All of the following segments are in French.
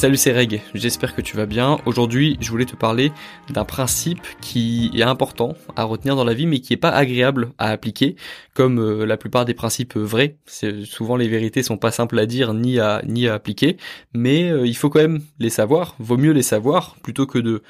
Salut c'est Reg, j'espère que tu vas bien. Aujourd'hui je voulais te parler d'un principe qui est important à retenir dans la vie mais qui est pas agréable à appliquer comme euh, la plupart des principes vrais. Souvent les vérités sont pas simples à dire ni à, ni à appliquer mais euh, il faut quand même les savoir, vaut mieux les savoir plutôt que de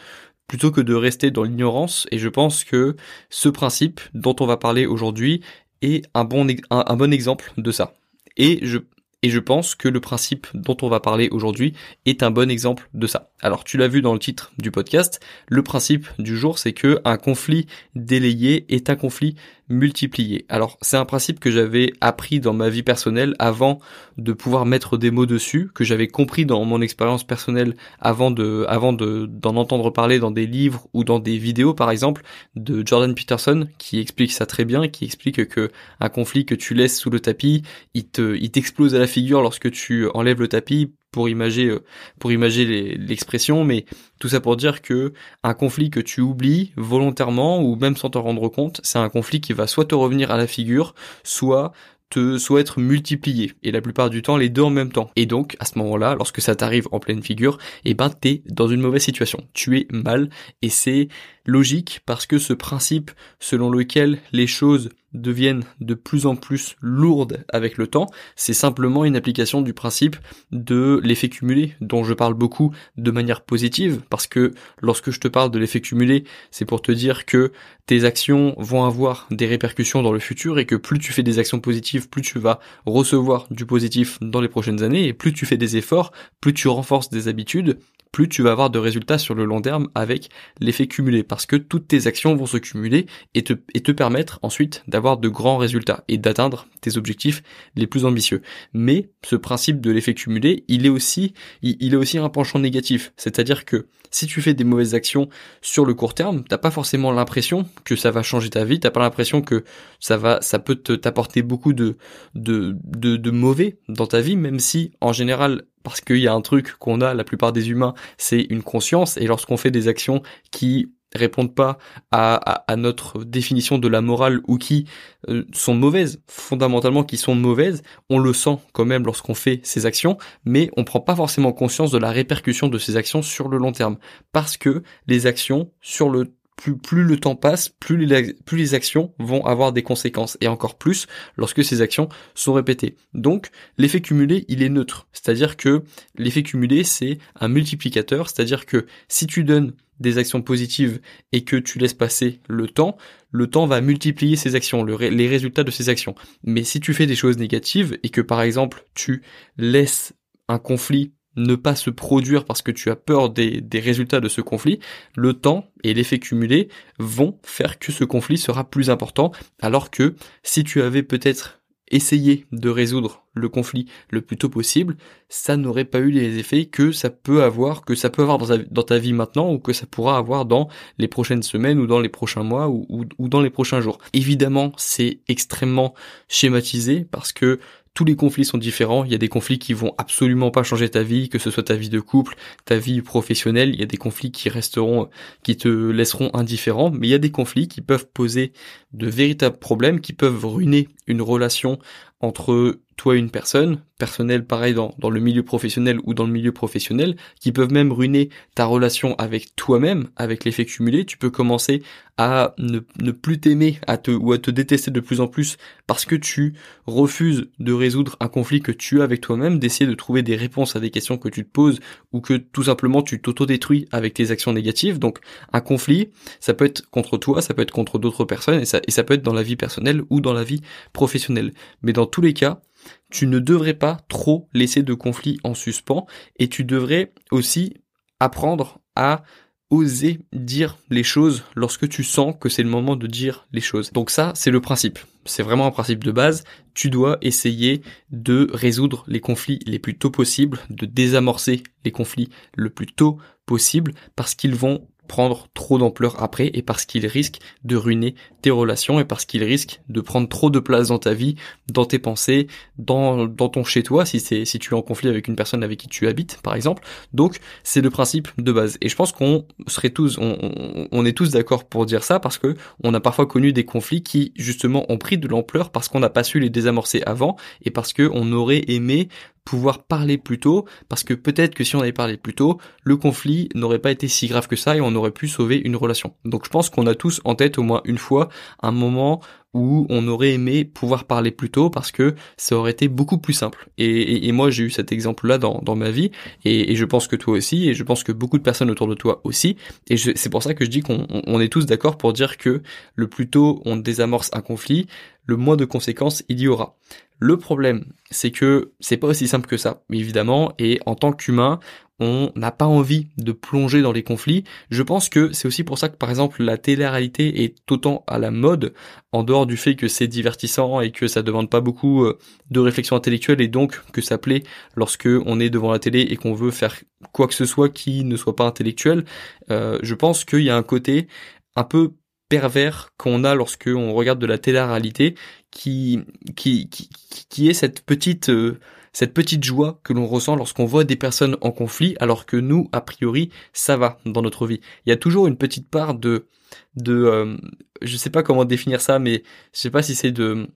plutôt que de rester dans l'ignorance et je pense que ce principe dont on va parler aujourd'hui est un bon, un bon exemple de ça. Et je, et je pense que le principe dont on va parler aujourd'hui est un bon exemple de ça. Alors tu l'as vu dans le titre du podcast, le principe du jour c'est que un conflit délayé est un conflit multiplié. Alors c'est un principe que j'avais appris dans ma vie personnelle avant de pouvoir mettre des mots dessus, que j'avais compris dans mon expérience personnelle avant de avant de d'en entendre parler dans des livres ou dans des vidéos par exemple de Jordan Peterson qui explique ça très bien, qui explique que un conflit que tu laisses sous le tapis, il te il t'explose à la figure lorsque tu enlèves le tapis pour imager euh, pour imager l'expression mais tout ça pour dire que un conflit que tu oublies volontairement ou même sans t'en rendre compte c'est un conflit qui va soit te revenir à la figure soit te soit être multiplié et la plupart du temps les deux en même temps. Et donc à ce moment-là lorsque ça t'arrive en pleine figure eh ben t'es dans une mauvaise situation. Tu es mal et c'est logique parce que ce principe selon lequel les choses deviennent de plus en plus lourdes avec le temps, c'est simplement une application du principe de l'effet cumulé dont je parle beaucoup de manière positive parce que lorsque je te parle de l'effet cumulé, c'est pour te dire que tes actions vont avoir des répercussions dans le futur et que plus tu fais des actions positives, plus tu vas recevoir du positif dans les prochaines années et plus tu fais des efforts, plus tu renforces des habitudes plus tu vas avoir de résultats sur le long terme avec l'effet cumulé, parce que toutes tes actions vont se cumuler et te, et te permettre ensuite d'avoir de grands résultats et d'atteindre tes objectifs les plus ambitieux. Mais ce principe de l'effet cumulé, il est aussi, il, est aussi un penchant négatif, c'est-à-dire que si tu fais des mauvaises actions sur le court terme, t'as pas forcément l'impression que ça va changer ta vie, t'as pas l'impression que ça va, ça peut t'apporter beaucoup de, de, de, de mauvais dans ta vie, même si en général parce qu'il y a un truc qu'on a la plupart des humains, c'est une conscience, et lorsqu'on fait des actions qui répondent pas à, notre définition de la morale ou qui euh, sont mauvaises, fondamentalement qui sont mauvaises, on le sent quand même lorsqu'on fait ces actions, mais on prend pas forcément conscience de la répercussion de ces actions sur le long terme, parce que les actions sur le plus, le temps passe, plus les, actions vont avoir des conséquences, et encore plus lorsque ces actions sont répétées. Donc l'effet cumulé, il est neutre, c'est-à-dire que l'effet cumulé, c'est un multiplicateur, c'est-à-dire que si tu donnes des actions positives et que tu laisses passer le temps, le temps va multiplier ces actions, les résultats de ces actions. Mais si tu fais des choses négatives et que par exemple tu laisses un conflit ne pas se produire parce que tu as peur des, résultats de ce conflit, le temps et l'effet cumulé vont faire que ce conflit sera plus important, alors que si tu avais peut-être essayé de résoudre le conflit le plus tôt possible, ça n'aurait pas eu les effets que ça peut avoir, que ça peut avoir dans ta, vie maintenant ou que ça pourra avoir dans les prochaines semaines ou dans les prochains mois ou dans les prochains jours. Évidemment, c'est extrêmement schématisé parce que tous les conflits sont différents. Il y a des conflits qui vont absolument pas changer ta vie, que ce soit ta vie de couple, ta vie professionnelle. Il y a des conflits qui resteront, qui te laisseront indifférent. Mais il y a des conflits qui peuvent poser de véritables problèmes, qui peuvent ruiner une relation entre toi une personne, personnelle pareil dans, dans le milieu professionnel ou dans le milieu professionnel, qui peuvent même ruiner ta relation avec toi-même, avec l'effet cumulé. Tu peux commencer à ne, ne plus t'aimer à te, ou à te détester de plus en plus parce que tu refuses de résoudre un conflit que tu as avec toi-même, d'essayer de trouver des réponses à des questions que tu te poses ou que tout simplement tu t'auto-détruis avec tes actions négatives. Donc un conflit, ça peut être contre toi, ça peut être contre d'autres personnes et ça, et ça peut être dans la vie personnelle ou dans la vie professionnelle. Mais dans tous les cas, tu ne devrais pas trop laisser de conflit en suspens et tu devrais aussi apprendre à oser dire les choses lorsque tu sens que c'est le moment de dire les choses. Donc ça, c'est le principe. C'est vraiment un principe de base. Tu dois essayer de résoudre les conflits les plus tôt possible, de désamorcer les conflits le plus tôt possible parce qu'ils vont prendre trop d'ampleur après et parce qu'il risque de ruiner tes relations et parce qu'il risque de prendre trop de place dans ta vie, dans tes pensées, dans, dans ton chez toi si c'est si tu es en conflit avec une personne avec qui tu habites par exemple. Donc c'est le principe de base et je pense qu'on serait tous on, on est tous d'accord pour dire ça parce que on a parfois connu des conflits qui justement ont pris de l'ampleur parce qu'on n'a pas su les désamorcer avant et parce que on aurait aimé pouvoir parler plus tôt, parce que peut-être que si on avait parlé plus tôt, le conflit n'aurait pas été si grave que ça et on aurait pu sauver une relation. Donc je pense qu'on a tous en tête au moins une fois un moment où on aurait aimé pouvoir parler plus tôt parce que ça aurait été beaucoup plus simple. Et, moi j'ai eu cet exemple-là dans, ma vie et, je pense que toi aussi et je pense que beaucoup de personnes autour de toi aussi. Et c'est pour ça que je dis qu'on est tous d'accord pour dire que le plus tôt on désamorce un conflit, le moins de conséquences il y aura. Le problème, c'est que c'est pas aussi simple que ça, évidemment, et en tant qu'humain, on n'a pas envie de plonger dans les conflits. Je pense que c'est aussi pour ça que par exemple la télé-réalité est autant à la mode, en dehors du fait que c'est divertissant et que ça demande pas beaucoup euh, de réflexion intellectuelle et donc que ça plaît lorsque on est devant la télé et qu'on veut faire quoi que ce soit qui ne soit pas intellectuel. Euh, je pense qu'il y a un côté un peu pervers qu'on a lorsque on regarde de la télé-réalité qui, qui, qui, qui est cette petite, euh, cette petite joie que l'on ressent lorsqu'on voit des personnes en conflit alors que nous, a priori, ça va dans notre vie. Il y a toujours une petite part de, de, euh, je sais pas comment définir ça, mais je sais pas si c'est de,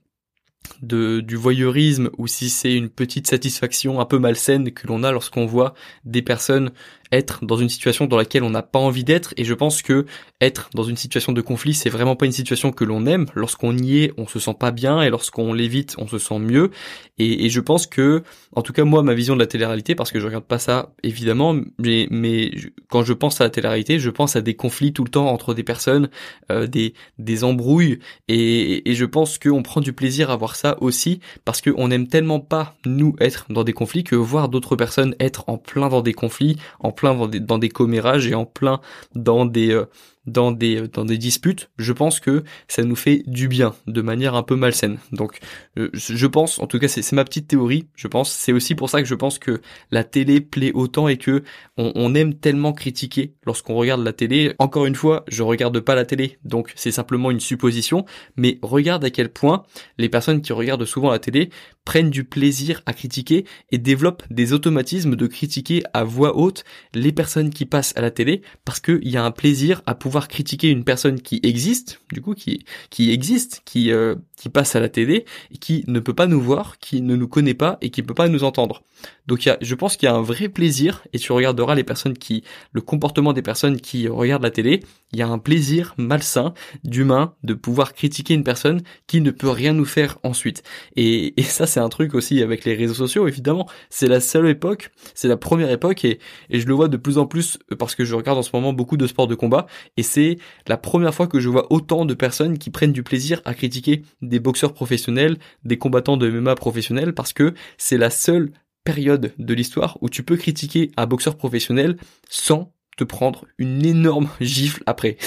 de, du voyeurisme ou si c'est une petite satisfaction un peu malsaine que l'on a lorsqu'on voit des personnes être dans une situation dans laquelle on n'a pas envie d'être. Et je pense que être dans une situation de conflit c'est vraiment pas une situation que l'on aime. Lorsqu'on y est on se sent pas bien et lorsqu'on l'évite on se sent mieux. Et, je pense que en tout cas moi ma vision de la télé-réalité parce que je regarde pas ça évidemment mais, mais quand je pense à la télé-réalité je pense à des conflits tout le temps entre des personnes euh, des, des embrouilles. Et, et je pense qu'on prend du plaisir à voir ça aussi parce qu'on aime tellement pas nous être dans des conflits que voir d'autres personnes être en plein dans des conflits en plein dans des, dans des commérages et en plein dans des euh, dans des dans des disputes, je pense que ça nous fait du bien de manière un peu malsaine. Donc euh, je pense, en tout cas c'est ma petite théorie, je pense, c'est aussi pour ça que je pense que la télé plaît autant et que on, on aime tellement critiquer lorsqu'on regarde la télé. Encore une fois, je regarde pas la télé, donc c'est simplement une supposition, mais regarde à quel point les personnes qui regardent souvent la télé prennent du plaisir à critiquer et développent des automatismes de critiquer à voix haute les personnes qui passent à la télé parce qu'il y a un plaisir à pouvoir critiquer une personne qui existe, du coup qui qui existe, qui euh, qui passe à la télé et qui ne peut pas nous voir, qui ne nous connaît pas et qui peut pas nous entendre. Donc y a, je pense qu'il y a un vrai plaisir et tu regarderas les personnes qui, le comportement des personnes qui regardent la télé, il y a un plaisir malsain d'humain de pouvoir critiquer une personne qui ne peut rien nous faire ensuite. Et, et ça c'est un truc aussi avec les réseaux sociaux évidemment. C'est la seule époque, c'est la première époque et, et je le vois de plus en plus parce que je regarde en ce moment beaucoup de sports de combat et c'est la première fois que je vois autant de personnes qui prennent du plaisir à critiquer des boxeurs professionnels, des combattants de MMA professionnels, parce que c'est la seule période de l'histoire où tu peux critiquer un boxeur professionnel sans te prendre une énorme gifle après.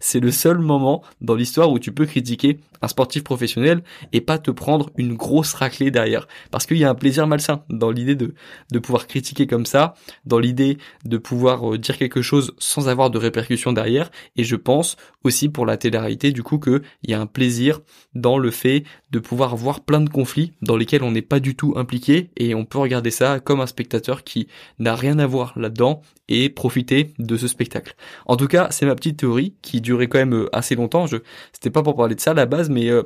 C'est le seul moment dans l'histoire où tu peux critiquer un sportif professionnel et pas te prendre une grosse raclée derrière. Parce qu'il y a un plaisir malsain dans l'idée de, de pouvoir critiquer comme ça, dans l'idée de pouvoir euh, dire quelque chose sans avoir de répercussions derrière. Et je pense aussi pour la télé-réalité du coup qu'il y a un plaisir dans le fait de pouvoir voir plein de conflits dans lesquels on n'est pas du tout impliqué et on peut regarder ça comme un spectateur qui n'a rien à voir là-dedans et profiter de ce spectacle. En tout cas, c'est ma petite théorie qui durait quand même euh, assez longtemps. Je, c'était pas pour parler de ça à la base, mais euh,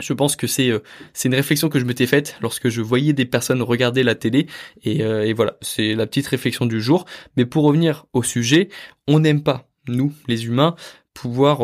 je pense que c'est euh, c'est une réflexion que je m'étais faite lorsque je voyais des personnes regarder la télé et, voilà, c'est la petite réflexion du jour. Mais pour revenir au sujet, on n'aime pas nous, les humains, pouvoir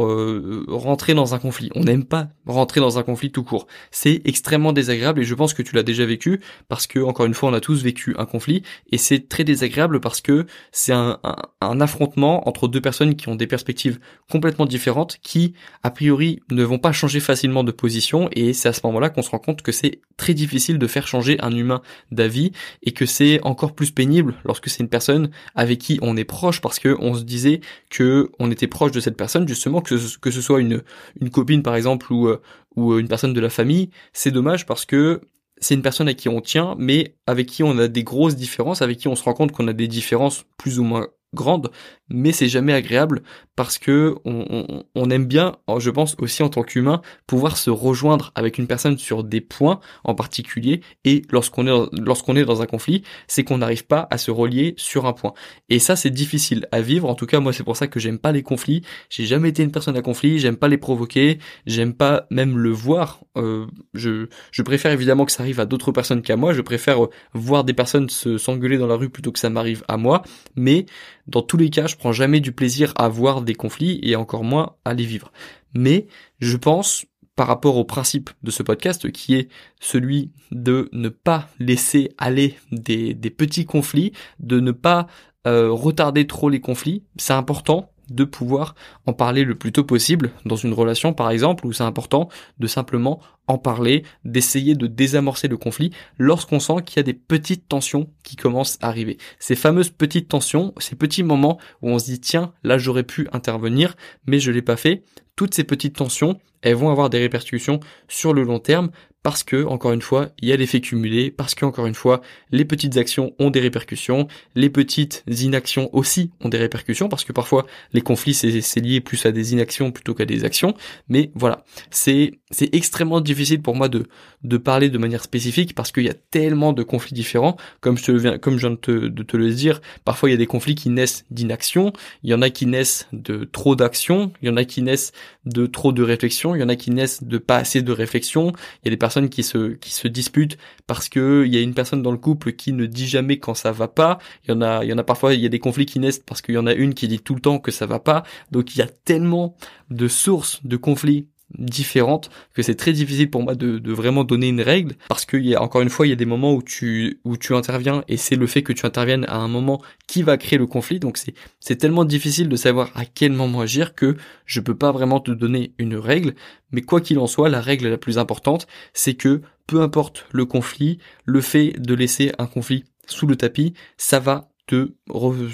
rentrer dans un conflit. On n'aime pas rentrer dans un conflit tout court. C'est extrêmement désagréable et je pense que tu l'as déjà vécu parce que encore une fois on a tous vécu un conflit et c'est très désagréable parce que c'est un, affrontement entre deux personnes qui ont des perspectives complètement différentes qui a priori ne vont pas changer facilement de position et c'est à ce moment-là qu'on se rend compte que c'est très difficile de faire changer un humain d'avis et que c'est encore plus pénible lorsque c'est une personne avec qui on est proche parce que on se disait que on était proche de cette personne justement que ce, que ce soit une une copine par exemple ou euh, ou une personne de la famille, c'est dommage parce que c'est une personne à qui on tient, mais avec qui on a des grosses différences, avec qui on se rend compte qu'on a des différences plus ou moins grande, mais c'est jamais agréable parce que on, on, aime bien, je pense aussi en tant qu'humain, pouvoir se rejoindre avec une personne sur des points en particulier. Et lorsqu'on est lorsqu'on est dans un conflit, c'est qu'on n'arrive pas à se relier sur un point. Et ça, c'est difficile à vivre. En tout cas, moi, c'est pour ça que j'aime pas les conflits. J'ai jamais été une personne à conflit. J'aime pas les provoquer. J'aime pas même le voir. Euh, je je préfère évidemment que ça arrive à d'autres personnes qu'à moi. Je préfère voir des personnes se s'engueuler dans la rue plutôt que ça m'arrive à moi. Mais dans tous les cas, je prends jamais du plaisir à voir des conflits et encore moins à les vivre. Mais je pense par rapport au principe de ce podcast qui est celui de ne pas laisser aller des, petits conflits, de ne pas euh, retarder trop les conflits, c'est important de pouvoir en parler le plus tôt possible dans une relation par exemple où c'est important de simplement en parler, d'essayer de désamorcer le conflit lorsqu'on sent qu'il y a des petites tensions qui commencent à arriver. Ces fameuses petites tensions, ces petits moments où on se dit tiens, là j'aurais pu intervenir mais je l'ai pas fait, toutes ces petites tensions, elles vont avoir des répercussions sur le long terme parce que, encore une fois, il y a l'effet cumulé, parce que, encore une fois, les petites actions ont des répercussions, les petites inactions aussi ont des répercussions, parce que parfois, les conflits, c'est lié plus à des inactions plutôt qu'à des actions, mais voilà, c'est extrêmement difficile pour moi de, de parler de manière spécifique, parce qu'il y a tellement de conflits différents, comme je, te viens, comme je viens de te, de te le dire, parfois il y a des conflits qui naissent d'inaction, il y en a qui naissent de trop d'action, il y en a qui naissent de trop de réflexion, il y en a qui naissent de pas assez de réflexion, personnes qui se qui se disputent parce que il y a une personne dans le couple qui ne dit jamais quand ça va pas. Il y en a il y en a parfois il y a des conflits qui naissent parce qu'il y en a une qui dit tout le temps que ça va pas. Donc il y a tellement de sources de conflits différentes que c'est très difficile pour moi de, de vraiment donner une règle parce qu'il y a encore une fois il y a des moments où tu où tu interviens et c'est le fait que tu interviennes à un moment qui va créer le conflit. Donc c'est c'est tellement difficile de savoir à quel moment agir que je peux pas vraiment te donner une règle. Mais quoi qu'il en soit la règle la plus importante c'est que peu importe le conflit le fait de laisser un conflit sous le tapis ça va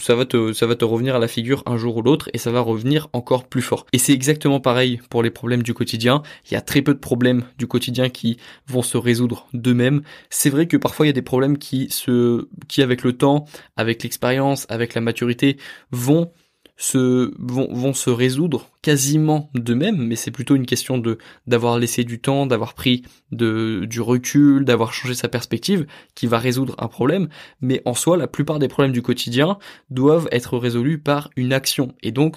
ça va te, ça va te revenir à la figure un jour ou l'autre et ça va revenir encore plus fort. Et c'est exactement pareil pour les problèmes du quotidien. Il y a très peu de problèmes du quotidien qui vont se résoudre d'eux-mêmes. C'est vrai que parfois il y a des problèmes qui se, qui avec le temps, avec l'expérience, avec la maturité vont se vont, vont se résoudre quasiment d'eux-mêmes, mais c'est plutôt une question de d'avoir laissé du temps, d'avoir pris de du recul, d'avoir changé sa perspective qui va résoudre un problème. Mais en soi, la plupart des problèmes du quotidien doivent être résolus par une action. Et donc,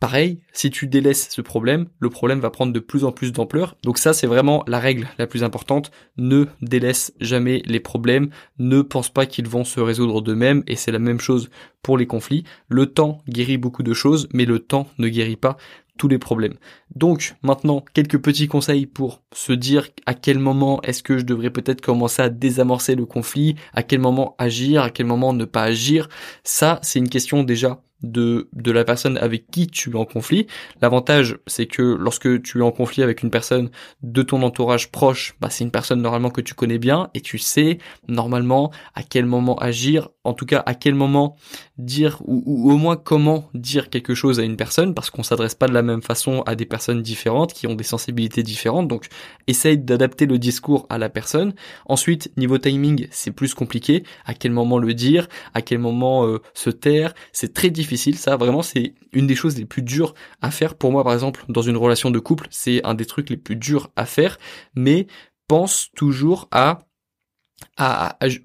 Pareil, si tu délaisses ce problème, le problème va prendre de plus en plus d'ampleur. Donc ça, c'est vraiment la règle la plus importante. Ne délaisse jamais les problèmes. Ne pense pas qu'ils vont se résoudre d'eux-mêmes. Et c'est la même chose pour les conflits. Le temps guérit beaucoup de choses, mais le temps ne guérit pas tous les problèmes. Donc maintenant, quelques petits conseils pour se dire à quel moment est-ce que je devrais peut-être commencer à désamorcer le conflit, à quel moment agir, à quel moment ne pas agir. Ça, c'est une question déjà de, de la personne avec qui tu es en conflit. L'avantage, c'est que lorsque tu es en conflit avec une personne de ton entourage proche, bah, c'est une personne normalement que tu connais bien et tu sais normalement à quel moment agir, en tout cas à quel moment dire ou, au moins comment dire quelque chose à une personne parce qu'on s'adresse pas de la même façon à des personnes différentes qui ont des sensibilités différentes. Donc essaye d'adapter le discours à la personne. Ensuite, niveau timing, c'est plus compliqué. À quel moment le dire, à quel moment euh, se taire, c'est très difficile ça, vraiment, c'est une des choses les plus dures à faire. Pour moi, par exemple, dans une relation de couple, c'est un des trucs les plus durs à faire. Mais pense toujours à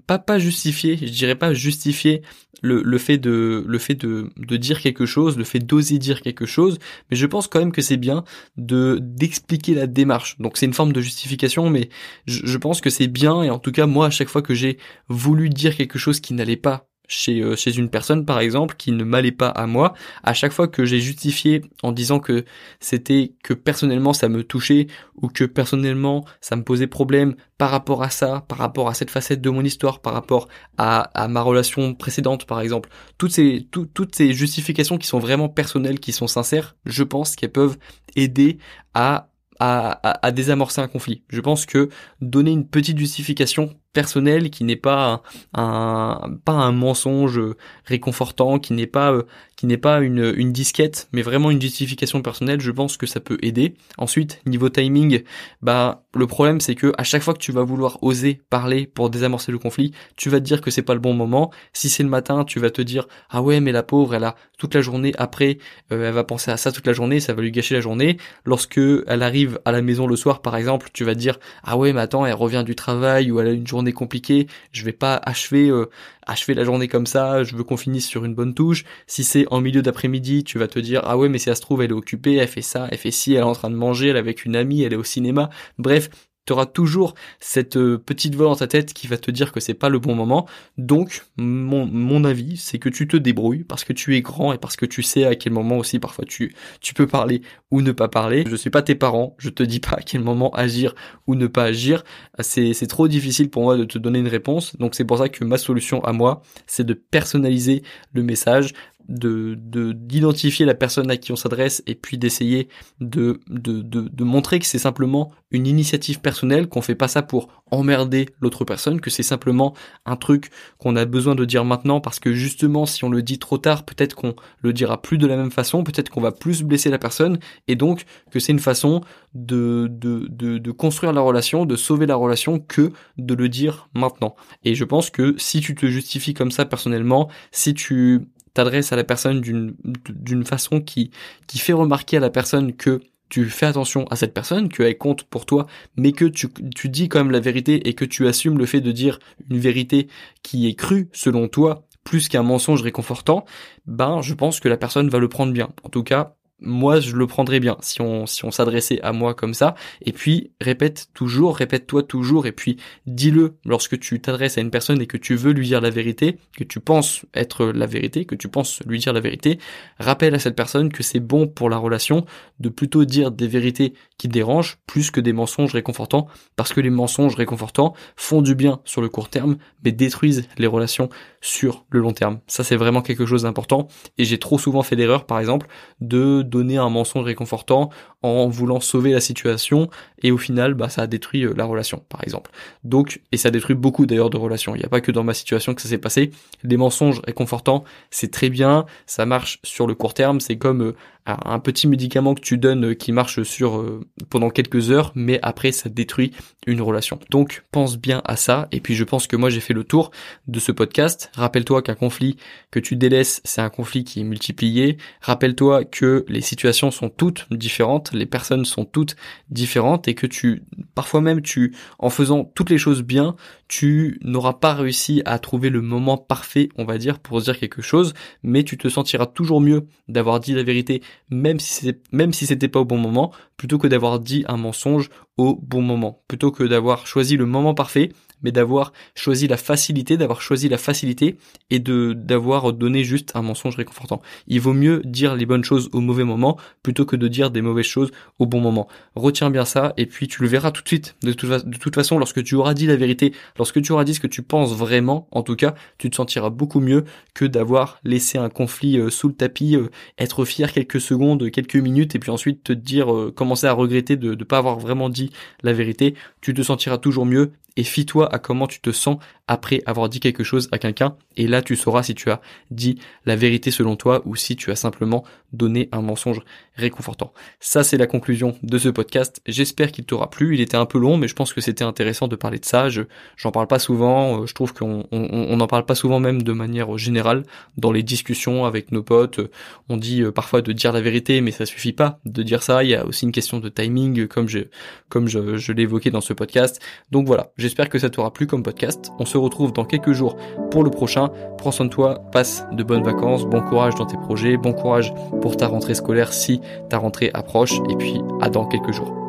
pas pas justifier, je dirais pas justifier le, fait de le fait de, dire quelque chose, le fait d'oser dire quelque chose, mais je pense quand même que c'est bien de d'expliquer la démarche. Donc c'est une forme de justification, mais je pense que c'est bien et en tout cas moi à chaque fois que j'ai voulu dire quelque chose qui n'allait pas chez, euh, chez une personne par exemple qui ne m'allait pas à moi, à chaque fois que j'ai justifié en disant que c'était que personnellement ça me touchait ou que personnellement ça me posait problème par rapport à ça, par rapport à cette facette de mon histoire, par rapport à, à ma relation précédente par exemple, toutes ces, toutes ces justifications qui sont vraiment personnelles, qui sont sincères, je pense qu'elles peuvent aider à à, à, désamorcer un conflit. Je pense que donner une petite justification personnel, qui n'est pas un, pas un mensonge réconfortant, qui n'est pas qui n'est pas une, une disquette, mais vraiment une justification personnelle, je pense que ça peut aider. Ensuite, niveau timing, bah le problème c'est que à chaque fois que tu vas vouloir oser parler pour désamorcer le conflit, tu vas te dire que c'est pas le bon moment. Si c'est le matin, tu vas te dire ah ouais mais la pauvre elle a toute la journée après, euh, elle va penser à ça toute la journée, ça va lui gâcher la journée. Lorsque elle arrive à la maison le soir par exemple, tu vas te dire ah ouais mais attends elle revient du travail ou elle a une journée compliquée, je vais pas achever euh, achever la journée comme ça, je veux qu'on finisse sur une bonne touche. Si c'est en milieu d'après-midi, tu vas te dire ah ouais mais si ça se trouve elle est occupée, elle fait ça, elle fait ci, elle est en train de manger, elle est avec une amie, elle est au cinéma. Bref, tu auras toujours cette euh, petite voix dans ta tête qui va te dire que c'est pas le bon moment. Donc, mon, mon avis, c'est que tu te débrouilles parce que tu es grand et parce que tu sais à quel moment aussi parfois tu, tu peux parler ou ne pas parler. Je suis pas tes parents, je te dis pas à quel moment agir ou ne pas agir. C'est, c'est trop difficile pour moi de te donner une réponse. Donc c'est pour ça que ma solution à moi, c'est de personnaliser le message, de d'identifier la personne à qui on s'adresse et puis d'essayer de, de, de, de montrer que c'est simplement une initiative personnelle, qu'on fait pas ça pour emmerder l'autre personne, que c'est simplement un truc qu'on a besoin de dire maintenant parce que justement si on le dit trop tard, peut-être qu'on le dira plus de la même façon, peut-être qu'on va plus blesser la personne et donc que c'est une façon de, de, de, de construire la relation, de sauver la relation que de le dire maintenant. Et je pense que si tu te justifies comme ça personnellement, si tu t'adresses à la personne d'une façon qui qui fait remarquer à la personne que tu fais attention à cette personne, qu'elle compte pour toi, mais que tu, tu dis quand même la vérité et que tu assumes le fait de dire une vérité qui est crue selon toi, plus qu'un mensonge réconfortant, ben je pense que la personne va le prendre bien. En tout cas, moi je le prendrais bien si on si on s'adressait à moi comme ça. Et puis répète toujours répète-toi toujours et puis dis-le lorsque tu t'adresses à une personne et que tu veux lui dire la vérité que tu penses être la vérité que tu penses lui dire la vérité rappelle à cette personne que c'est bon pour la relation de plutôt dire des vérités qui dérangent plus que des mensonges réconfortants parce que les mensonges réconfortants font du bien sur le court terme mais détruisent les relations sur le long terme. Ça c'est vraiment quelque chose d'important et j'ai trop souvent fait l'erreur par exemple de donner un mensonge réconfortant en voulant sauver la situation et au final bah ça a détruit euh, la relation par exemple. Donc et ça détruit beaucoup d'ailleurs de relations. Il n'y a pas que dans ma situation que ça s'est passé. Des mensonges réconfortants, c'est très bien, ça marche sur le court terme, c'est comme euh, un petit médicament que tu donnes euh, qui marche sur pendant quelques heures mais après ça détruit une relation. Donc pense bien à ça et puis je pense que moi j'ai fait le tour de ce podcast. Rappelle-toi qu'un conflit que tu délaisses, c'est un conflit qui est multiplié. Rappelle-toi que les situations sont toutes différentes, les personnes sont toutes différentes et que tu, parfois même tu, en faisant toutes les choses bien, tu n'auras pas réussi à trouver le moment parfait, on va dire, pour dire quelque chose, mais tu te sentiras toujours mieux d'avoir dit la vérité, même si c'était pas au bon moment, plutôt que d'avoir dit un mensonge au bon moment, plutôt que d'avoir choisi le moment parfait mais d'avoir choisi la facilité, d'avoir choisi la facilité et de d'avoir donné juste un mensonge réconfortant. Il vaut mieux dire les bonnes choses au mauvais moment plutôt que de dire des mauvaises choses au bon moment. Retiens bien ça et puis tu le verras tout de suite. De toute, façon, lorsque tu auras dit la vérité, lorsque tu auras dit ce que tu penses vraiment, en tout cas, tu te sentiras beaucoup mieux que d'avoir laissé un conflit euh, sous le tapis, euh, être fier quelques secondes, quelques minutes et puis ensuite te dire, euh, commencer à regretter de ne pas avoir vraiment dit la vérité. Tu te sentiras toujours mieux et fie-toi à comment tu te sens après avoir dit quelque chose à quelqu'un et là tu sauras si tu as dit la vérité selon toi ou si tu as simplement donné un mensonge réconfortant. Ça c'est la conclusion de ce podcast. J'espère qu'il t'aura plu. Il était un peu long mais je pense que c'était intéressant de parler de ça. Je j'en parle pas souvent, euh, je trouve qu'on on n'en parle pas souvent même de manière générale dans les discussions avec nos potes. On dit euh, parfois de dire la vérité mais ça suffit pas de dire ça, il y a aussi une question de timing comme je comme je, je évoqué dans ce podcast. Donc voilà, j'espère que ça t'aura plu comme podcast. On se retrouve dans quelques jours pour le prochain. Prends soin de toi, passe de bonnes vacances, bon courage dans tes projets, bon courage pour ta rentrée scolaire si ta rentrée approche, et puis à dans quelques jours.